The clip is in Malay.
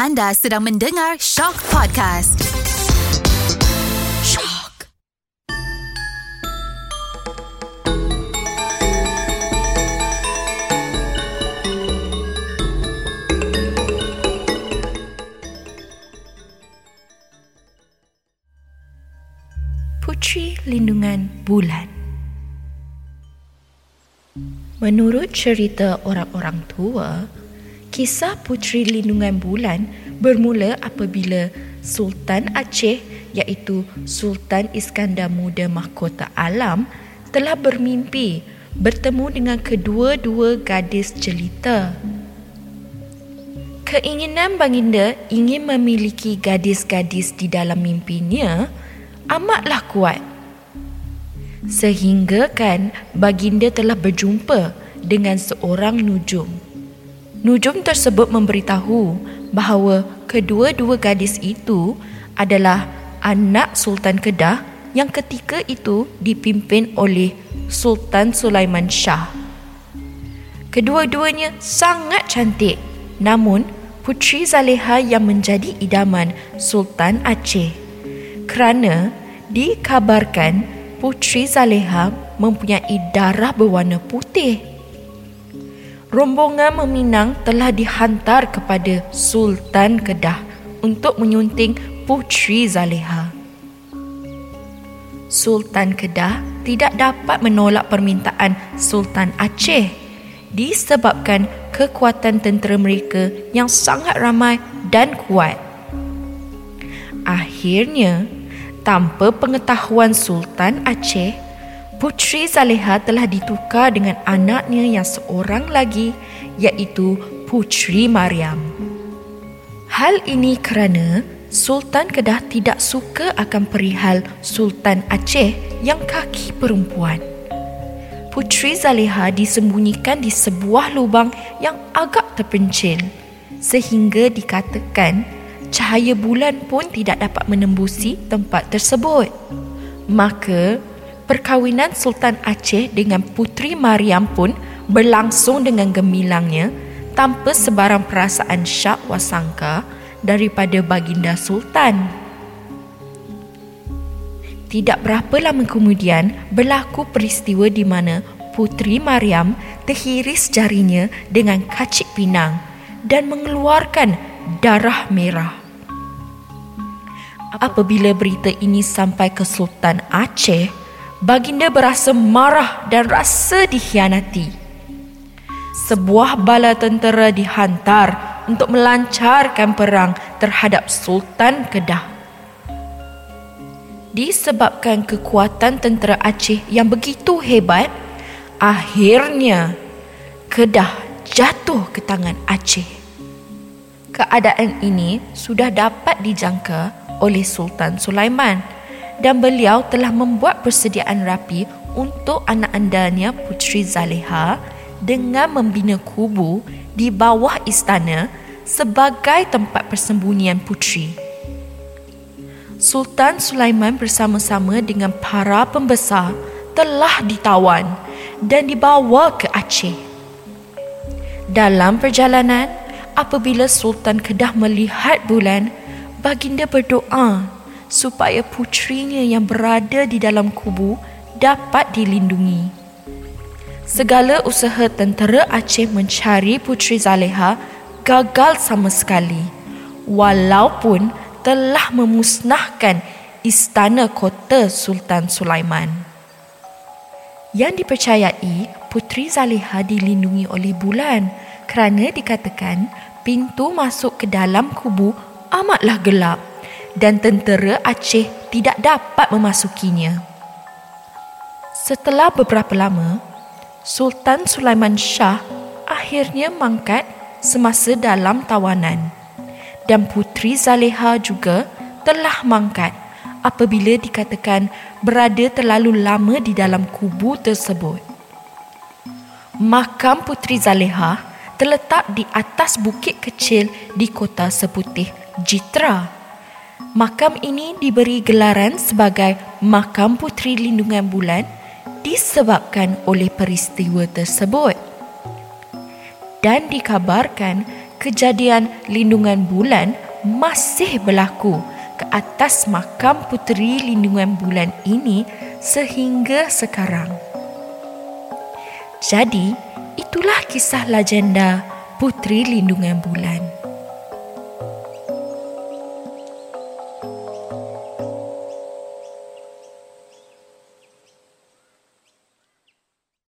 Anda sedang mendengar Shock Podcast. Shock. Putri Lindungan Bulan Menurut cerita orang-orang tua, kisah Putri Lindungan Bulan bermula apabila Sultan Aceh iaitu Sultan Iskandar Muda Mahkota Alam telah bermimpi bertemu dengan kedua-dua gadis jelita. Keinginan Baginda ingin memiliki gadis-gadis di dalam mimpinya amatlah kuat. Sehingga kan Baginda telah berjumpa dengan seorang nujum. Nujum tersebut memberitahu bahawa kedua-dua gadis itu adalah anak Sultan Kedah yang ketika itu dipimpin oleh Sultan Sulaiman Shah. Kedua-duanya sangat cantik namun Putri Zaleha yang menjadi idaman Sultan Aceh kerana dikabarkan Putri Zaleha mempunyai darah berwarna putih. Rombongan meminang telah dihantar kepada Sultan Kedah untuk menyunting Putri Zaleha. Sultan Kedah tidak dapat menolak permintaan Sultan Aceh disebabkan kekuatan tentera mereka yang sangat ramai dan kuat. Akhirnya, tanpa pengetahuan Sultan Aceh, Putri Zaleha telah ditukar dengan anaknya yang seorang lagi iaitu Putri Maryam. Hal ini kerana Sultan Kedah tidak suka akan perihal Sultan Aceh yang kaki perempuan. Putri Zaleha disembunyikan di sebuah lubang yang agak terpencil sehingga dikatakan cahaya bulan pun tidak dapat menembusi tempat tersebut. Maka, perkahwinan Sultan Aceh dengan Putri Maryam pun berlangsung dengan gemilangnya tanpa sebarang perasaan syak wasangka daripada baginda Sultan. Tidak berapa lama kemudian berlaku peristiwa di mana Putri Maryam terhiris jarinya dengan kacik pinang dan mengeluarkan darah merah. Apabila berita ini sampai ke Sultan Aceh, baginda berasa marah dan rasa dikhianati. Sebuah bala tentera dihantar untuk melancarkan perang terhadap Sultan Kedah disebabkan kekuatan tentera Aceh yang begitu hebat, akhirnya Kedah jatuh ke tangan Aceh. Keadaan ini sudah dapat dijangka oleh Sultan Sulaiman dan beliau telah membuat persediaan rapi untuk anak andanya Putri Zaleha dengan membina kubu di bawah istana sebagai tempat persembunyian putri. Sultan Sulaiman bersama-sama dengan para pembesar telah ditawan dan dibawa ke Aceh. Dalam perjalanan, apabila Sultan Kedah melihat bulan, baginda berdoa supaya putrinya yang berada di dalam kubu dapat dilindungi. Segala usaha tentera Aceh mencari Putri Zaleha gagal sama sekali. Walaupun telah memusnahkan istana kota Sultan Sulaiman. Yang dipercayai Putri Zaliha dilindungi oleh bulan kerana dikatakan pintu masuk ke dalam kubu amatlah gelap dan tentera Aceh tidak dapat memasukinya. Setelah beberapa lama, Sultan Sulaiman Shah akhirnya mangkat semasa dalam tawanan dan Putri Zaleha juga telah mangkat apabila dikatakan berada terlalu lama di dalam kubu tersebut. Makam Putri Zaleha terletak di atas bukit kecil di kota seputih Jitra. Makam ini diberi gelaran sebagai Makam Putri Lindungan Bulan disebabkan oleh peristiwa tersebut. Dan dikabarkan kejadian lindungan bulan masih berlaku ke atas makam puteri lindungan bulan ini sehingga sekarang. Jadi, itulah kisah legenda puteri lindungan bulan.